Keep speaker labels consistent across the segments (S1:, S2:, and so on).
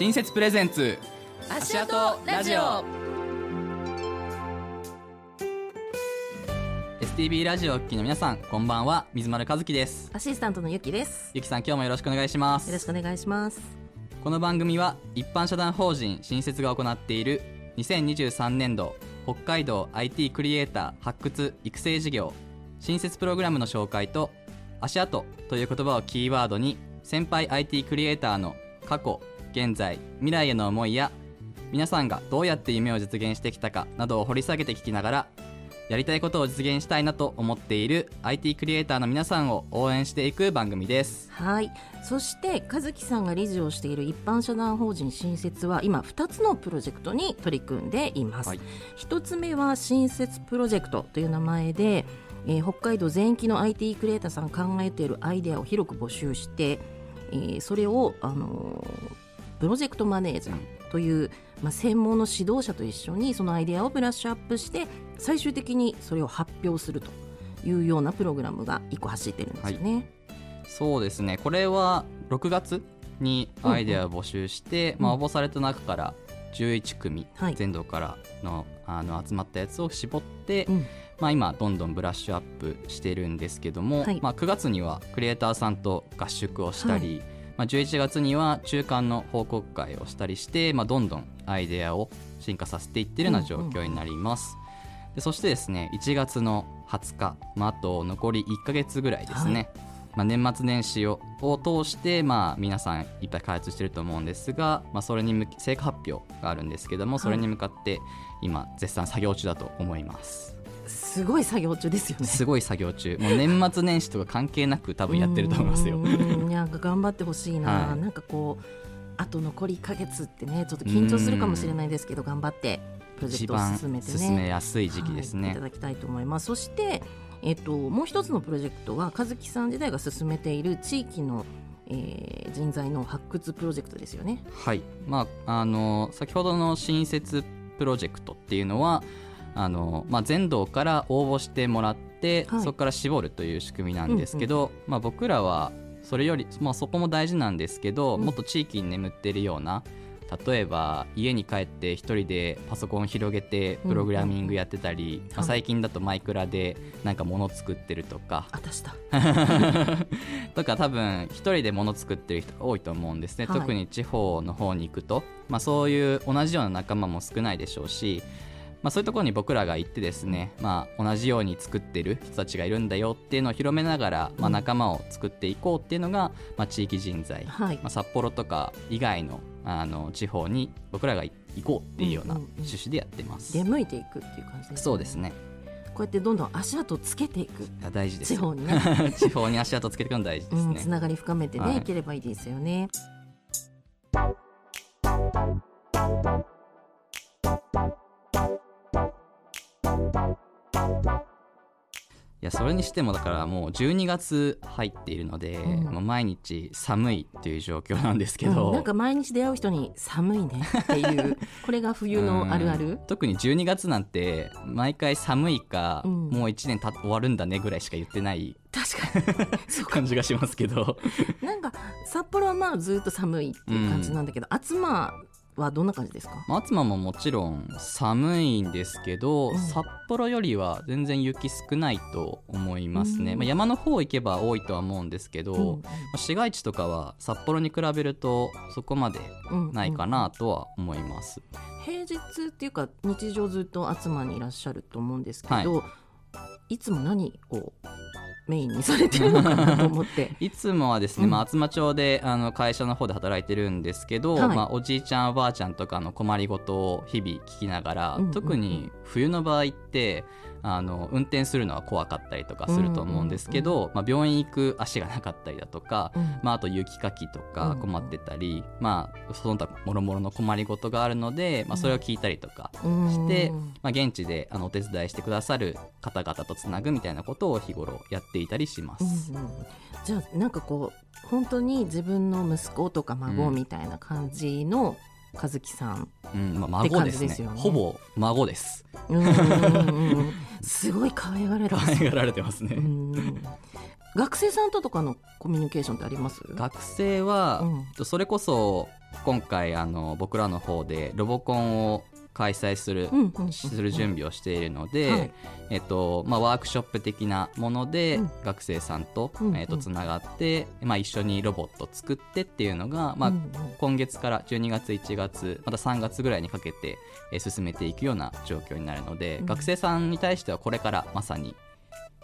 S1: 新設プレゼンツ
S2: 足跡ラジオ。
S1: STB ラジオをお聞きの皆さんこんばんは。水丸和樹です。
S2: アシスタントのゆきです。
S1: ゆきさん今日もよろしくお願いします。
S2: よろしくお願いします。
S1: この番組は一般社団法人新設が行っている2023年度北海道 IT クリエイター発掘育成事業新設プログラムの紹介と足跡という言葉をキーワードに先輩 IT クリエイターの過去現在未来への思いや皆さんがどうやって夢を実現してきたかなどを掘り下げて聞きながらやりたいことを実現したいなと思っている IT クリエイターの皆さんを応援していく番組です。
S2: はい。そして和樹さんが理事をしている一般社団法人新設は今2つのプロジェクトに取り組んでいます、
S1: はい。
S2: 1つ目は新設プロジェクトという名前で、えー北海道全域の IT クリエイターさんが考えているアイデアを広く募集して、えーそれを、あのープロジェクトマネージャーという、まあ、専門の指導者と一緒にそのアイデアをブラッシュアップして最終的にそれを発表するというようなプログラムが1個走ってるんですよね。
S1: そうですね。これは6月にアイデアを募集して、
S2: ん
S1: まあ、応募された中から11組、
S2: はい。
S1: 全土からのあの集まったやつを絞って、
S2: うん。
S1: まあ、今どんどんブラッシュアップしてるんですけども、
S2: はい。
S1: まあ、9月にはクリエイターさんと合宿をしたり、まあ、11月には中間の報告会をしたりして、まあ、どんどんアイデアを進化させていってるような状況になります。でそしてですね1月の20日、まあ、あと残り1か月ぐらいですね、まあ、年末年始をを通して、まあ、皆さんいっぱい開発してると思うんですが、まあ、それに向け成果発表があるんですけどもそれに向かって今絶賛作業中だと思います。
S2: すごい作業中ですよね。
S1: すごい作業中。もう年末年始とか関係なく多分やってると思いますよ。
S2: う。ーん。なんか頑張ってほしいな、
S1: はい。
S2: なんかこうあと残り1か月ってねちょっと緊張するかもしれないですけど頑張ってプロジェクトを進めてね。
S1: 進めやすい時期ですね。
S2: はい。いた。だきたいと思います。そして、えっともう一つのプロジェクトは和樹さん自体が進めている地域の、えー人材の発掘プロジェクトですよね。
S1: はい、まああの先ほどの新設プロジェクトっていうのはあの、まあ、全道から応募してもらって、
S2: はい。
S1: そこから絞るという仕組みなんですけど、まあ、僕らはそれより、まあ、そこも大事なんですけど、
S2: うん。
S1: もっと地域に眠ってるような例えば家に帰って一人でパソコン広げてプログラミングやってたり、まあ、最近だとマイクラでなんか物作ってるとか、
S2: 私だ。
S1: とか多分一人で物作ってる人多いと思うんですね、
S2: はい。
S1: 特に地方の方に行くと、まあ、そういう同じような仲間も少ないでしょうし、まあ、そういうところに僕らが行ってですね、まあ、同じように作ってる人たちがいるんだよっていうのを広めながら、まあ、
S2: うん
S1: 仲間を作っていこうっていうのが、まあ、地域人材、
S2: はい。
S1: まあ、札幌とか以外のあの地方に僕らが行こうっていうような
S2: うんうんうん。
S1: 趣旨でやってます、
S2: 出向いていくっていう感じです、ね、
S1: そうですね。
S2: こうやってどんどん足跡つけていく。
S1: 大事です。よ
S2: 地方にね。
S1: 地方に足跡つけていくの大事です
S2: うん、
S1: ね、
S2: つながり深めてね、
S1: はい。
S2: い、ければいいですよね。
S1: いやそれにしてもだからもう12月入っているので、
S2: うん。
S1: もう毎日寒いっていう状況なんですけ
S2: う
S1: ど、
S2: ん。なんか毎日出会う人に寒いねっていう これが冬のあるある？
S1: うん。特に12月なんて毎回寒いか、
S2: うん。
S1: もう1年た終わるんだねぐらいしか言ってない
S2: 確かに。そうか。
S1: 感じがしますけど。
S2: なんか札幌はまあずっと寒いっていう感じなんだけど、厚間はどんな感じですか？
S1: 松間ももちろん寒いんですけど、
S2: うん。
S1: 札幌よりは全然雪少ないと思いますね、
S2: うん。
S1: まあ、山の方行けば多いとは思うんですけど、
S2: うん
S1: まあ市街地とかは札幌に比べるとそこまで
S2: うん
S1: ないかなとは思います、
S2: 平日っていうか日常ずっと厚間にいらっしゃると思うんですけど、い、つも何をメインにされてるのかなと思って。
S1: いつもはですね、
S2: うん。
S1: まあ、厚真町であの会社の方で働いてるんですけど、
S2: はい。
S1: まあ、おじいちゃんおばあちゃんとかの困りごとを日々聞きながら、
S2: うんうんうん。
S1: 特に冬の場合ってあの運転するのは怖かったりとかすると思うんですけど、まあ、病院行く足がなかったりだとか、
S2: うん。
S1: まあ、あと雪かきとか
S2: うん。
S1: 困ってたり、まあ、その他もろもろの困りごとがあるので、まあ、それを聞いたりとかして、
S2: うん。
S1: まあ、現地であのお手伝いしてくださる方々とつなぐみたいなことを日頃やっていたりします。
S2: うんうん。じゃあなんかこう本当に自分の息子とか孫みたいな感じの和樹さん、
S1: うんまあ、孫ですね。
S2: じですよね。
S1: ほぼ孫です。
S2: すごい可愛がられてます。
S1: 可愛がられてますね、
S2: うん。学生さんととかのコミュニケーションってあります？
S1: 学生は、
S2: うん。
S1: それこそ今回あの僕らの方でロボコンを開催する、
S2: うん
S1: する準備をしているので、
S2: はい。
S1: えっとまあ、ワークショップ的なもので
S2: うん。
S1: 学生さんと,、えっとつながって、まあ、一緒にロボット作ってっていうのが、まあ今月から12月1月また3月ぐらいにかけて、えー進めていくような状況になるので、
S2: うん。
S1: 学生さんに対してはこれからまさに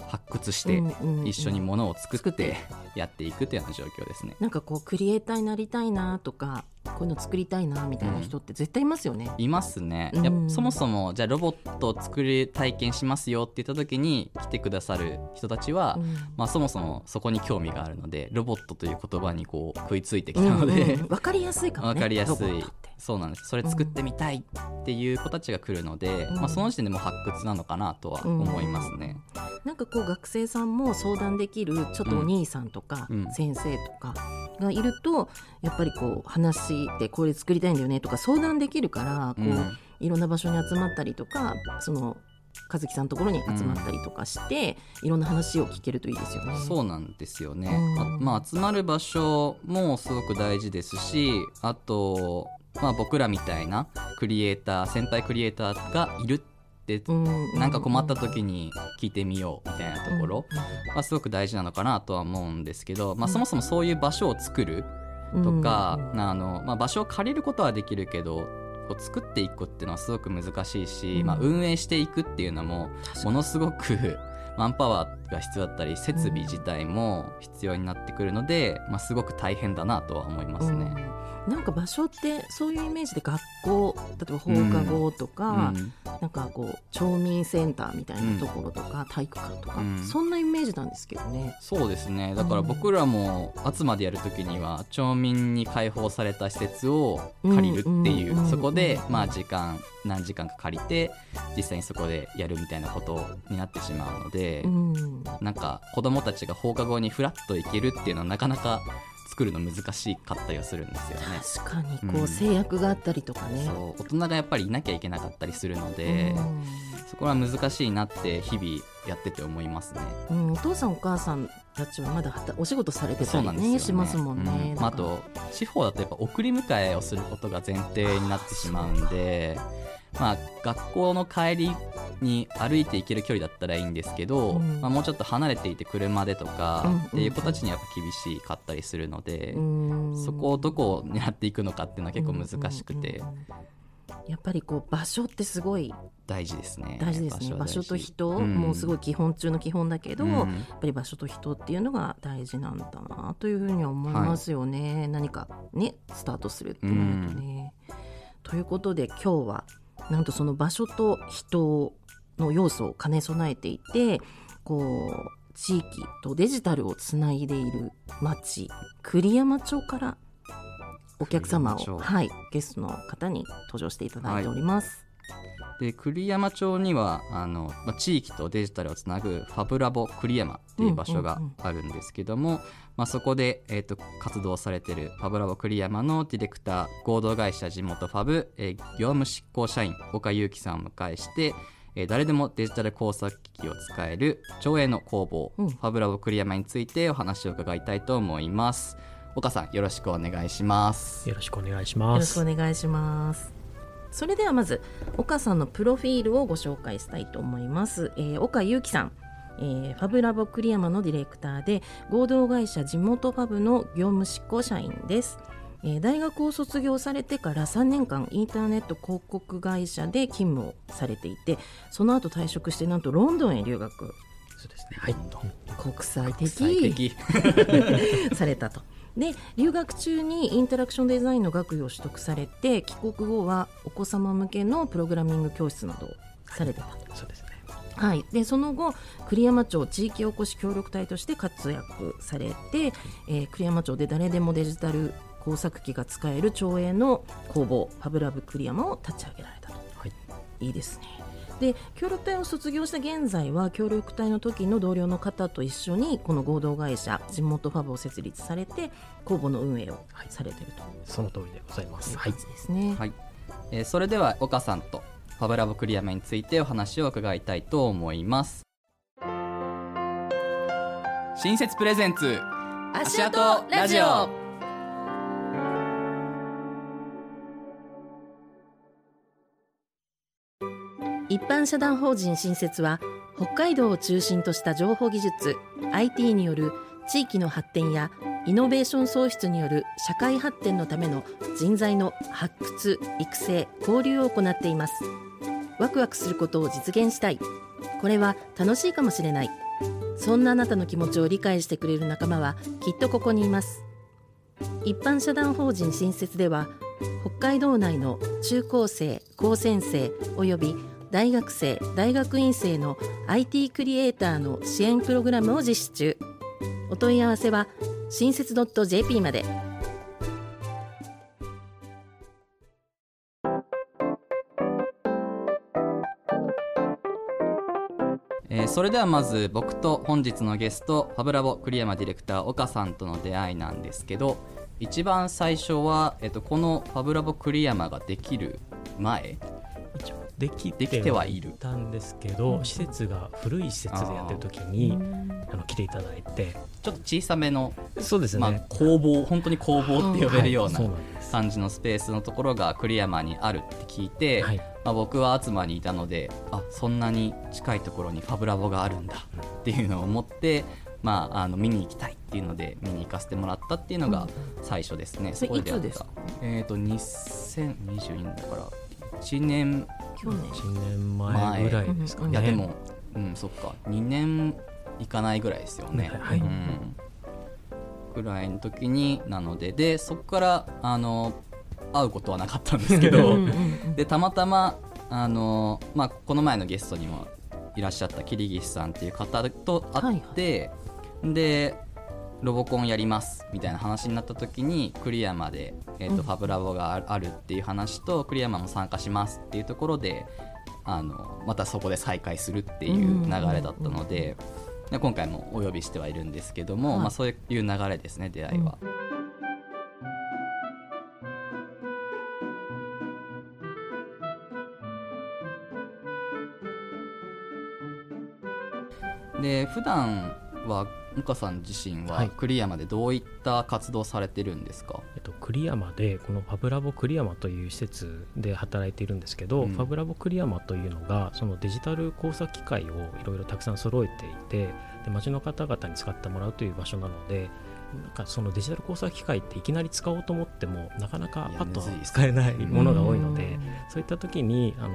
S1: 発掘して
S2: うんうんうん。
S1: 一緒にものを作っ
S2: て
S1: て。やっていくというような状況ですね。
S2: なんかこうクリエイターになりたいなとかこういうの作りたいなみたいな人って絶対いますよね。
S1: いますね、
S2: う
S1: そもそもじゃあロボットを作る体験しますよって言った時に来てくださる人たちは、
S2: うん。
S1: まあ、そもそもそこに興味があるのでロボットという言葉にこう食いついてきたので、
S2: うんうん分かりやすいかもね。
S1: 分かりやすい。そうなんです。それ作ってみたいっていう子たちが来るので、
S2: うん。
S1: まあ、その時点でもう発掘なのかなとは思いますね。
S2: なんかこう学生さんも相談できるちょっとお兄さんとか
S1: うん。
S2: 先生とかがいるとやっぱりこう話でこれ作りたいんだよねとか相談できるからこう、
S1: うん。
S2: いろんな場所に集まったりとかその和樹さんのところに集まったりとかして、いろんな話を聞けるといいですよね。
S1: そうなんですよね、
S2: うん。
S1: あまあ、集まる場所もすごく大事ですしあと、まあ、僕らみたいなクリエイター先輩クリエイターがいるって
S2: うん
S1: なんか困った時に聞いてみようみたいなところはすごく大事なのかなとは思うんですけど、まあ、そもそもそういう場所を作るとか、
S2: うん
S1: あのまあ、場所を借りることはできるけどこう作っていくっていうのはすごく難しいし、
S2: うん。
S1: まあ、運営していくっていうのもものすごくマンパワーが必要だったり設備自体も必要になってくるので、まあ、すごく大変だなとは思いますね。
S2: うん。なんか場所ってそういうイメージで学校例えば放課後とか、
S1: うん。
S2: なんかこう町民センターみたいなところとか、体育館とか、
S1: うん。
S2: そんなイメージなんですけどね。
S1: そうですね。だから僕らも集までやるときには町民に開放された施設を借りるっていう、
S2: うん。うん。
S1: そこで
S2: うん。
S1: まあ時間何時間か借りて実際にそこでやるみたいなことになってしまうので、
S2: うん
S1: なんか子供たちが放課後にフラッと行けるっていうのはなかなか作るの難しかったりはするんですよね。
S2: 確かにこ
S1: う
S2: 制約があったりとかね。
S1: そう大人がやっぱりいなきゃいけなかったりするので、
S2: うん
S1: そこは難しいなって日々やってて思いますね。
S2: うん、お父さんお母さんたちはまだお仕事されてたり
S1: そうなんですよ、ね、
S2: ねしますもんね。
S1: うんまあ、あと地方だとやっぱ送り迎えをすることが前提になってしまうんで、まあ、学校の帰りに歩いて行ける距離だったらいいんですけど、
S2: うん。
S1: まあ、もうちょっと離れていて車でと
S2: うん
S1: かっていう子たちにはやっぱ厳しかったりするので、
S2: うん。
S1: そこをどこを狙っていくのかっていうのは結構難しくて。
S2: うんうんうんやっぱりこう場所ってすごい
S1: 大事ですね。
S2: 大事ですね。場所と人、
S1: うん。
S2: もうすごい基本中の基本だけど、
S1: うん。
S2: やっぱり場所と人っていうのが大事なんだなというふうには思いますよね、何かねスタートするってなるとね。ということで今日はなんとその場所と人の要素を兼ね備えていてこう地域とデジタルをつないでいる町栗山町からお客様を、はい、ゲストの方に登場していただいております。
S1: で栗山町にはあの、まあ、地域とデジタルをつなぐファブラボ栗山っていう場所があるんですけども、まあ、そこで、えー、と活動されてるファブラボ栗山のディレクター合同会社地元ファブ、えー業務執行社員岡祐樹さんを迎えして、えー誰でもデジタル工作機器を使える町営の工房、
S2: うん
S1: ファブラボ栗山についてお話を伺いたいと思います岡さんよろしくお願いします
S3: よろしくお願いし
S2: よろし
S3: ます。
S2: くお願いします。それではまず岡さんのプロフィールをご紹介したいと思います。えー岡祐樹さん、えーファブラボ栗山のディレクターで合同会社地元ファブの業務執行社員です。えー大学を卒業されてから3年間インターネット広告会社で勤務をされていてその後退職してなんとロンドンへ留学
S3: そうですね。はい。
S2: 国際的 されたと。で留学中にインタラクションデザインの学位を取得されて帰国後はお子様向けのプログラミング教室などをされてたと。
S3: そうですね。
S2: はい、でその後栗山町地域おこし協力隊として活躍されて、えー栗山町で誰でもデジタル工作機が使える町営の工房ファブラブ栗山を立ち上げられたと。
S3: はい。
S2: いいですね。で協力隊を卒業した現在は協力隊の時の同僚の方と一緒にこの合同会社地元ファブを設立されて工房の運営をされていると
S3: その通りでございます。はい
S2: ですね。
S1: はい、えーそれでは岡さんとファブラボア山についてお話を伺いたいと思います。新設プレゼンツ足跡ラジオ。
S2: 一般社団法人新設は北海道を中心とした情報技術 IT による地域の発展やイノベーション創出による社会発展のための人材の発掘育成交流を行っています。ワクワクすることを実現したい。これは楽しいかもしれない。そんなあなたの気持ちを理解してくれる仲間はきっとここにいます。一般社団法人新設では北海道内の中高生高専生および大学生大学院生の IT クリエイターの支援プログラムを実施中。お問い合わせは新設 .jp まで。
S1: えーそれではまず僕と本日のゲストファブラボ栗山ディレクター岡さんとの出会いなんですけど一番最初は、えっと、このファブラボ栗山ができる前
S3: でき
S1: できてはいる。
S3: たんですけど、施設が古い施設でやってる時にあの来ていただいて
S1: ちょっと小さめの、
S3: そうですね、
S1: まあ、工房本当に工房って呼べるような感じのスペースのところが栗山にあるって聞いて、
S3: はい。
S1: まあ、僕は東にいたのであそんなに近いところにファブラボがあるんだっていうのを思って、まあ、あの見に行きたいっていうので見に行かせてもらったっていうのが最初ですね、
S2: それ
S1: こでやった。えっ、と2022年だから1年
S2: 去年。
S3: 1年前ぐらいですかね、
S2: 前
S1: いやでも、うん、そっか。2年いかないぐらいですよね、
S3: はい。
S1: うん、ぐらいの時になのででそこからあの会うことはなかったんですけど
S2: うんうんうん
S1: でたまたまあの、まあ、この前のゲストにもいらっしゃったキリギスさんっていう方と会って、でロボコンやりますみたいな話になった時に栗山で、えーと
S2: うん。
S1: ファブラボがああるっていう話と栗山も参加しますっていうところであのまたそこで再会するっていう流れだったので。で今回もお呼びしてはいるんですけども、
S2: はい
S1: まあ、そういう流れですね出会いは。で普段は向さん自身
S3: は
S1: はい。栗山でどういった活動されてるんですか、
S3: えっと、栗山でこのファブラボ栗山という施設で働いているんですけど、
S1: うん。
S3: ファブラボ栗山というのがそのデジタル工作機械をいろいろたくさん揃えていてで町の方々に使ってもらうという場所なのでなんかそのデジタル工作機械っていきなり使おうと思ってもなかなかパッと使えないものが多いので
S2: うん。
S3: そういった時にあの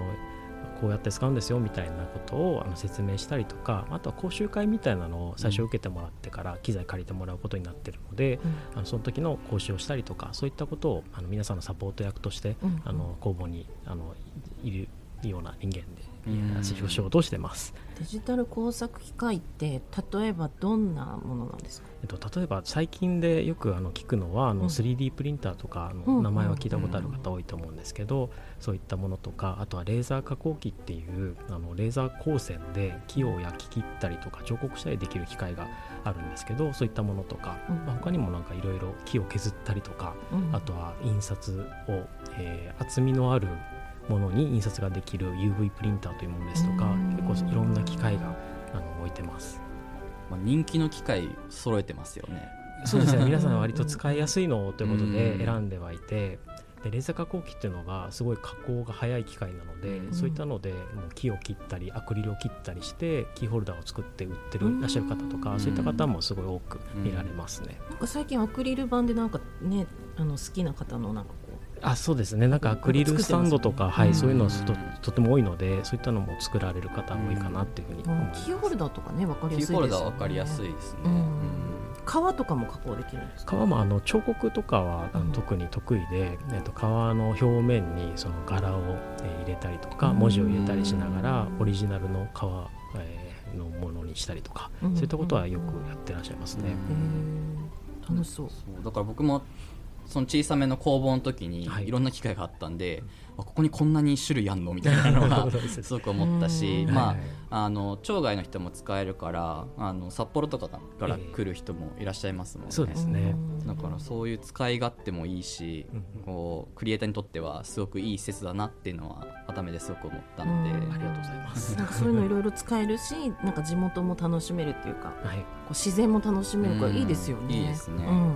S3: こうやって使うんですよみたいなことをあの説明したりとかあとは講習会みたいなのを最初受けてもらってから機材借りてもらうことになってるので、あのその時の講習をしたりとかそういったことをあの皆さんのサポート役として、
S2: うん。
S3: あの工房にあのいるような人間で
S1: うん。
S3: 仕事をしてます、
S2: デジタル工作機械って例えばどんなものなんですか？
S3: えっと、例えば最近でよくあの聞くのはあ
S2: うん。
S3: の 3D プリンターとか
S2: うん。
S3: の名前は聞いたことある方多いと思うんですけどそういったものとかあとはレーザー加工機っていうあのレーザー光線で木を焼き切ったりとか彫刻したりできる機械があるんですけどそういったものとか、
S2: うん。
S3: まあ他にもなんかいろいろ木を削ったりとか
S2: うん。
S3: あとは印刷を、えー厚みのあるものに印刷ができる UV プリンターというものですとか
S2: うん
S3: 結構いろんな機械があの置いてます。
S1: まあ、人気の機械揃えてますよね。
S3: そうですね 皆さん割と使いやすいのということで
S1: うん
S3: 選んではいてでレーザー加工機っていうのがすごい加工が早い機械なので、
S1: うん
S3: そういったのでもう木を切ったりアクリルを切ったりしてキーホルダーを作って売ってるらっしゃる方とか、
S1: うん
S3: そういった方もすごい多く見られますね。
S2: なんか最近アクリル板でなんかねあの好きな方のなんかこ
S3: あそうですね。なんかアクリルスタンドとか、はい、
S2: うん
S3: そういうのととても多いのでそういったのも作られる方多いかなっていうふうに
S2: う、
S3: 思います。
S2: キーホルダーとかねわかり
S1: キー
S2: やすいですよね。
S1: ホルダーわかりやすいですね。
S2: うん。革とかも加工できるんですか？
S3: 革もあの彫刻とかはあの
S2: うん。
S3: 特に得意で、えっと革の表面にその柄をえー入れたりとか
S2: うん。
S3: 文字を入れたりしながらオリジナルの革えーのものにしたりとか
S2: うん。
S3: そういったことはよくやってらっしゃいますね。
S2: 楽しそう。
S1: そうだから僕もその小さめの工房の時に
S3: はい。
S1: いろんな機械があったんで、あここにこんなに種類あんのみたいなのは す。ごく思ったし、
S2: うん。
S1: ま
S3: はい
S1: あ、あの町外の人も使えるからあの札幌とかから来る人もいらっしゃいますもんね。
S3: そうですね。
S2: うん。
S1: だからそういう使い勝手もいいし、
S3: うん
S1: こうクリエイターにとってはすごくいい施設だなっていうのは改めてすごく思ったので、
S2: うん。
S3: ありがとうございます。
S2: なんかそういうのいろいろ使えるしなんか地元も楽しめるっていうかこ
S3: はい、
S2: う自然も楽しめるから
S1: うん
S2: いいですよね。
S1: いいですね。
S2: うん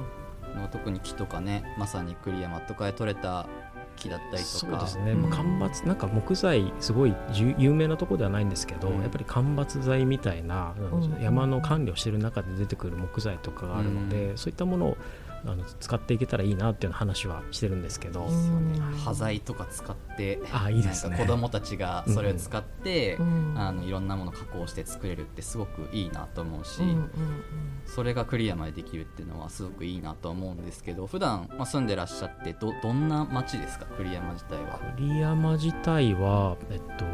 S1: 特に木とかねまさに栗山とかで採れた器だったりとか。
S3: そうですね、
S2: うん。
S3: なんか木材すごい有名なところではないんですけど、
S1: うん。
S3: やっぱり間伐材みたいな、
S2: うん
S3: 山の管理をしている中で出てくる木材とかがあるので、そういったものをあの使っていけたらいいなっていう話はしてるんですけど、
S2: うん
S1: 端材とか使って
S3: あいいですね。
S1: 子供たちがそれを使って、
S2: うん
S1: あのいろんなもの加工して作れるってすごくいいなと思うし、
S2: うんうん
S1: それがクリアまでできるっていうのはすごくいいなと思うんですけど普段、まあ、住んでらっしゃってどどんな街ですか？栗山自体は。
S3: 栗山自体は、えっと、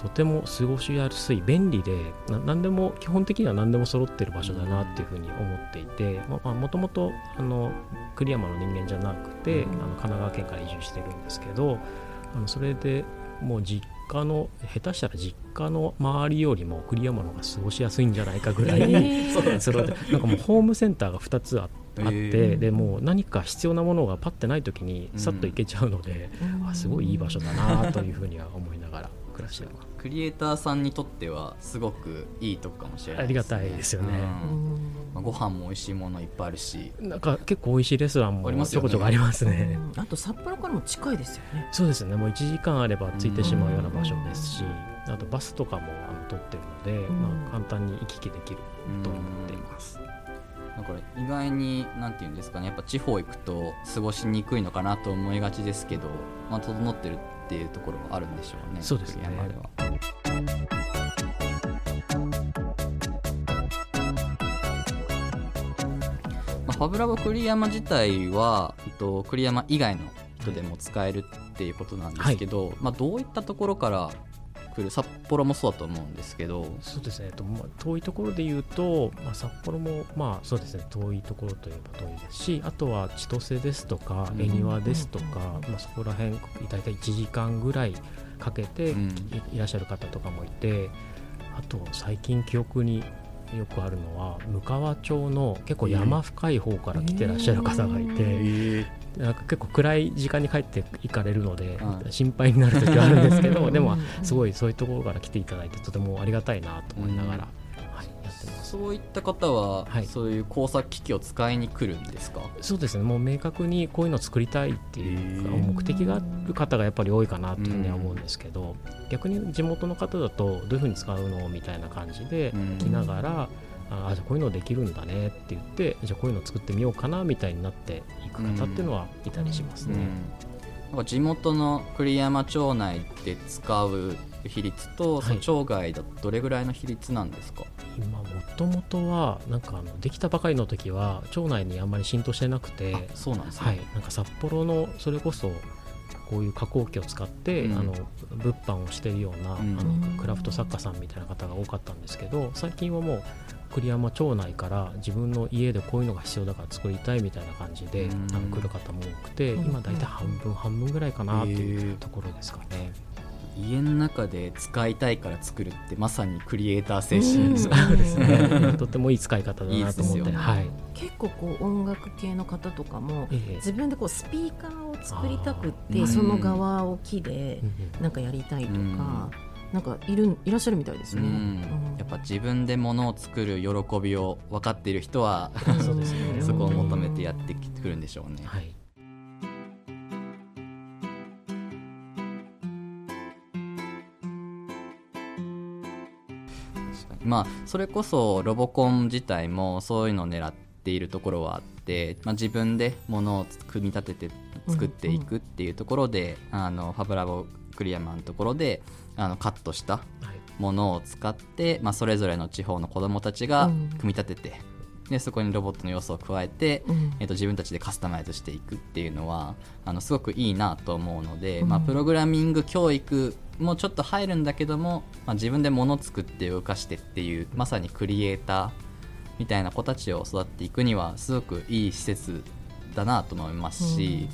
S3: とても過ごしやすい便利でな何でも基本的には何でも揃ってる場所だなっていうふうに思っていてもともと栗山の人間じゃなくて、
S2: うん。
S3: あの神奈川県から移住してるんですけどあのそれでもう実家の下手したら実家の周りよりも栗山の方が過ごしやすいんじゃないかぐらい、
S2: えー。
S3: そうなんでなんかもうホームセンターが2つああって、
S1: へー。
S3: でもう何か必要なものがパッてない時にさっと行けちゃうので、
S2: うん。
S3: あすごいいい場所だなというふうには思いながら暮らし。
S1: クリエイターさんにとってはすごくいいとこかもしれない
S3: ありがたいですよね。
S1: うん。
S2: うん
S1: まあ、ご飯も美味しいものいっぱいあるし。
S3: なんか結構美味しいレストランも
S1: ありますよね。
S3: ちょこちょこありますね。
S2: あと札幌からも近いですよね。
S3: そうですね。もう1時間あれば着いてしまうような場所ですし、あとバスとかもあの取ってるので、
S2: うん。
S3: まあ、簡単に行き来できると思っています。
S1: だから意外になんていうんですかね。やっぱ地方行くと過ごしにくいのかなと思いがちですけど、まあ、整ってるっていうところはあるんでしょうね
S3: そうですね
S1: 栗山では。まあ、ファブラボ栗山自体は、えっと、栗山以外の人でも使えるっていうことなんですけど、まあ、どういったところから来る札幌もそうだと思うんですけど、
S3: そうですね、えっとまあ、遠いところで言うと、まあ、札幌も、まあ、そうですね。遠いところといえば遠いですしあとは千歳ですとか
S1: うん。
S3: 恵庭ですとか、まあ、そこら辺大体1時間ぐらいかけていらっしゃる方とかもいてあと最近記憶によくあるのは向川町の結構山深い方から来てらっしゃる方がいて、なんか結構暗い時間に帰って行かれるので、
S1: はい
S3: 心配になる時はあるんですけど でも
S2: うん
S3: すごいそういうところから来ていただいてとてもありがたいなと思いながら。
S1: そういった方は、
S3: はい。
S1: そういう工作機器を使いに来るんですか？
S3: そうですね。もう明確にこういうのを作りたいっていう目的がある方がやっぱり多いかなというふうには思うんですけど、逆に地元の方だとどういうふうに使うのみたいな感じで
S1: うん。
S3: 来ながら、あじゃあこういうのできるんだねって言ってじゃあこういうの作ってみようかなみたいになっていく方っていうのはいたりしますね。
S1: なんか地元の栗山町内で使う比率と、
S3: はい。
S1: 町外だとどれぐらいの比率なんですか？
S3: 今もともとはなんかあのできたばかりの時は町内にあんまり浸透してなくて
S1: あそうなんですね、
S3: はい、なんか札幌のそれこそこういう加工機を使って、
S1: うん。
S3: あの物販をしているような、
S1: うん。
S3: あのクラフト作家さんみたいな方が多かったんですけど最近はもう栗山町内から自分の家でこういうのが必要だから作りたいみたいな感じで、
S1: うん。
S3: あの来る方も多くて、
S2: うん
S3: 今大体半分半分ぐらいかなっていうところですかね。
S1: 家の中で使いたいから作るってまさにクリエイター精
S2: うん。
S1: 神ですね。
S3: ねとてもいい使い方だなと思って。
S2: 結構こう音楽系の方とかも
S3: ええ。
S2: 自分でこうスピーカーを作りたくってその側を木でなんかやりたいとか、なんかいるいらっしゃるみたいですね。
S1: やっぱ自分で物を作る喜びを分かっている人は
S3: そ
S1: こを求めてやってくるんでしょうね、
S3: はい
S1: まあそれこそロボコン自体もそういうのを狙っているところはあって、まあ、自分で物を組み立てて作っていくっていうところで、あのファブラボクリアマンのところであのカットした
S3: はい。
S1: ものを使って、まあ、それぞれの地方の子どもたちが
S2: うん。
S1: 組み立てて、でそこにロボットの要素を加えて、
S2: うん。
S1: えっと自分たちでカスタマイズしていくっていうのはあのすごくいいなと思うので、
S2: うん。
S1: まあ、プログラミング教育もちょっと入るんだけども、まあ、自分で物を作って動かしてっていうまさにクリエイターみたいな子たちを育っていくにはすごくいい施設だなと思いますし、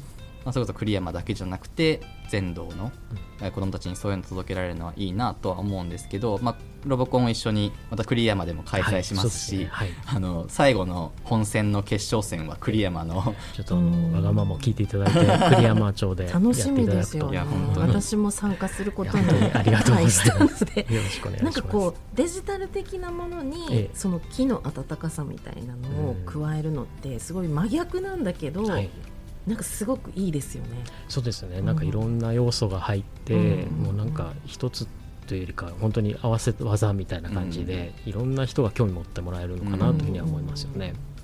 S1: まあ、それこそ栗山だけじゃなくて全道のえー子供たちにそういうの届けられるのはいいなとは思うんですけど、まあ、ロボコンを一緒にまた栗山でも開催しますし、
S3: はいそうですね。はい。
S1: あの最後の本戦の決勝戦は栗山の
S3: ちょっとあ
S2: うん。
S3: のわがままを聞いていただいて 栗山町でやって
S2: 楽しみ
S3: いただくと。
S2: ですよね私も参加することに
S3: ありがとうございます。
S2: したので
S3: よろしくお願いします。
S2: なんかこうデジタル的なものに、
S3: ええ。
S2: その木の温かさみたいなのを加えるのってすごい真逆なんだけど、
S3: はい
S2: なんかすごくいいですよね。
S3: そうですねなんかいろんな要素が入って、
S2: うん
S3: もうなんか一つというよりか本当に合わせ技みたいな感じで、いろんな人が興味持ってもらえるのかなというふうには思いますよね。
S2: お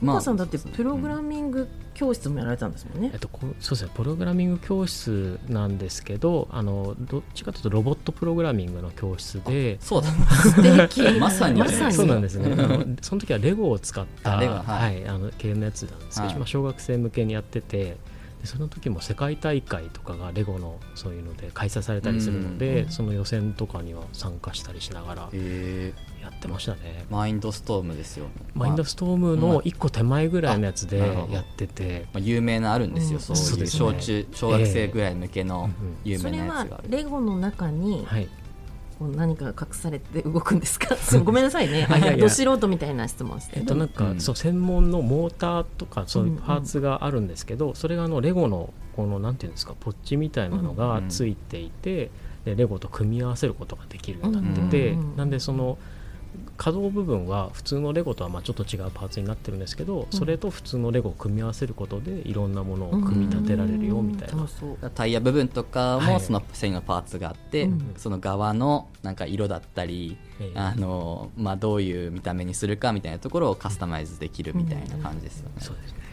S1: ま
S2: 母さんだってプログラミング教室もやられたんですもんね。
S3: えっ。と、こうそうですね。プログラミング教室なんですけどあのどっちかというとロボットプログラミングの教室で
S1: そうだ。
S2: 素敵。
S1: まさに
S2: まさに。
S3: そうなんですね。あのその時はレゴを使った
S1: あレゴは
S3: はいいあの系のやつなんですけど、
S1: はい。
S3: まあ、小学生向けにやっててでその時も世界大会とかがレゴのそういうので開催されたりするので、
S2: うん
S3: その予選とかには参加したりしながら
S1: え
S3: やってましたね。
S1: マインドストームですよ。
S3: マインドストームの一個手前ぐらいのやつでやってて、
S1: まあ、有名なあるんですよ、
S2: うん。
S1: そういう。小中小学生ぐらい向けの
S3: うん
S1: 有名
S2: それは
S1: なやつがある、
S2: レゴの中に
S3: はい、
S2: こう何かが隠されて動くんですか？ごめんなさいね。
S3: あいやいや。
S2: ど素人みたいな質問して。
S3: えっとなんか、
S1: うん。
S3: そう専門のモーターとかそういう
S2: うん
S3: パーツがあるんですけど、それがあのレゴのこのなんていうんですかポッチみたいなのがついていて、でレゴと組み合わせることができるようになってて、
S2: うん。
S3: なんでその可動部分は普通のレゴとはまあちょっと違うパーツになってるんですけど、それと普通のレゴを組み合わせることでいろんなものを組み立てられるよみたいな、
S2: うん。そうそう。
S1: タイヤ部分とか
S3: はい。
S1: もその繊維のパーツがあって、
S2: うん。
S1: その側のなんか色だったり、
S3: ええ。
S1: あのまあ、どういう見た目にするかみたいなところをカスタマイズできるみたいな感じですよね、
S3: そうですね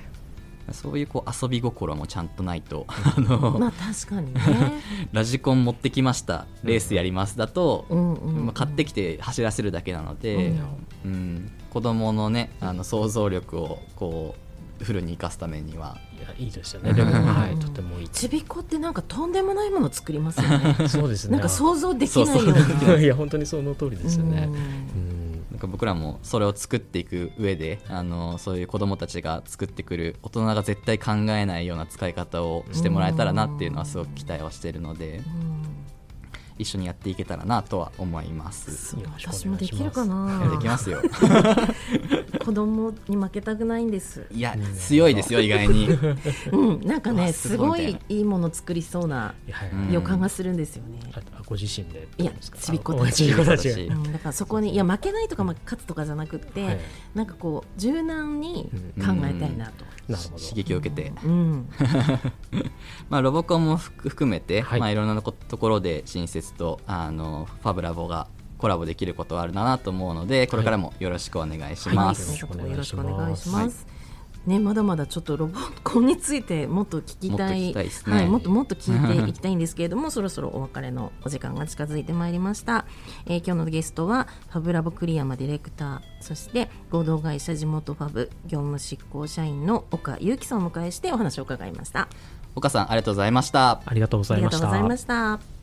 S1: そういうこう遊び心もちゃんとないとあの、
S2: まあ確かにね。
S1: ラジコン持ってきました。レースやりますだと、
S2: うんうん
S1: まあ、買ってきて走らせるだけなので、うん。子供のねあの想像力をこうフルに生かすためには。い
S3: やいいですよね。レゴは、はい、とてもいい。
S2: ちびっこってなんかとんでもないもの作りますよね
S3: そうですね
S2: なんか想像できないよ
S1: そうそう
S2: う
S3: いや本当にその通りですよね、
S2: うん
S3: うん
S1: なんか僕らもそれを作っていく上であのそういう子どもたちが作ってくる大人が絶対考えないような使い方をしてもらえたらなっていうのはすごく期待はしてるので。一緒にやっていけたらなとは思います。
S2: 私もできるか
S1: い
S2: な。
S1: やできますよ。
S2: 子供に負けたくないんです。
S1: いや強いですよ意外に。
S2: うん。なんかねすご
S1: い
S2: いいいもの作りそうな予感がするんですよね、
S3: あご自身で。
S2: いやちびっ子
S3: あ
S2: たち。
S3: ちびっ子たち
S2: うん、だからそこにいや負けないとかまあ勝つとかじゃなくって、
S3: はい。
S2: なんかこう柔軟に考えたいなと、
S3: なるほど。
S1: 刺激を受けて、
S2: うん。
S1: まあ、ロボコンも含含めて、
S3: はい。
S1: いまあ、いろんなところで新設とあのファブラボがコラボできることはあるなと思うのでこれからもよろしくお願いしま
S2: はい、
S1: す。
S2: よ
S3: よろしくお願い。します
S2: ろしくお願い。ね、まだまだちょっとロボコンについてもっと聞きたい。
S1: もっと
S2: はい、もっともっと聞いていきたいんですけれども そろそろお別れのお時間が近づいてまいりました、えー今日のゲストはファブラボ栗山ディレクターそして合同会社地元ファブ業務執行社員の岡裕樹さんをお迎えしてお話を伺いました。
S1: 岡さんありがとうございました。
S3: ありがとうご
S2: あ
S3: ざいました。
S2: りがとうございました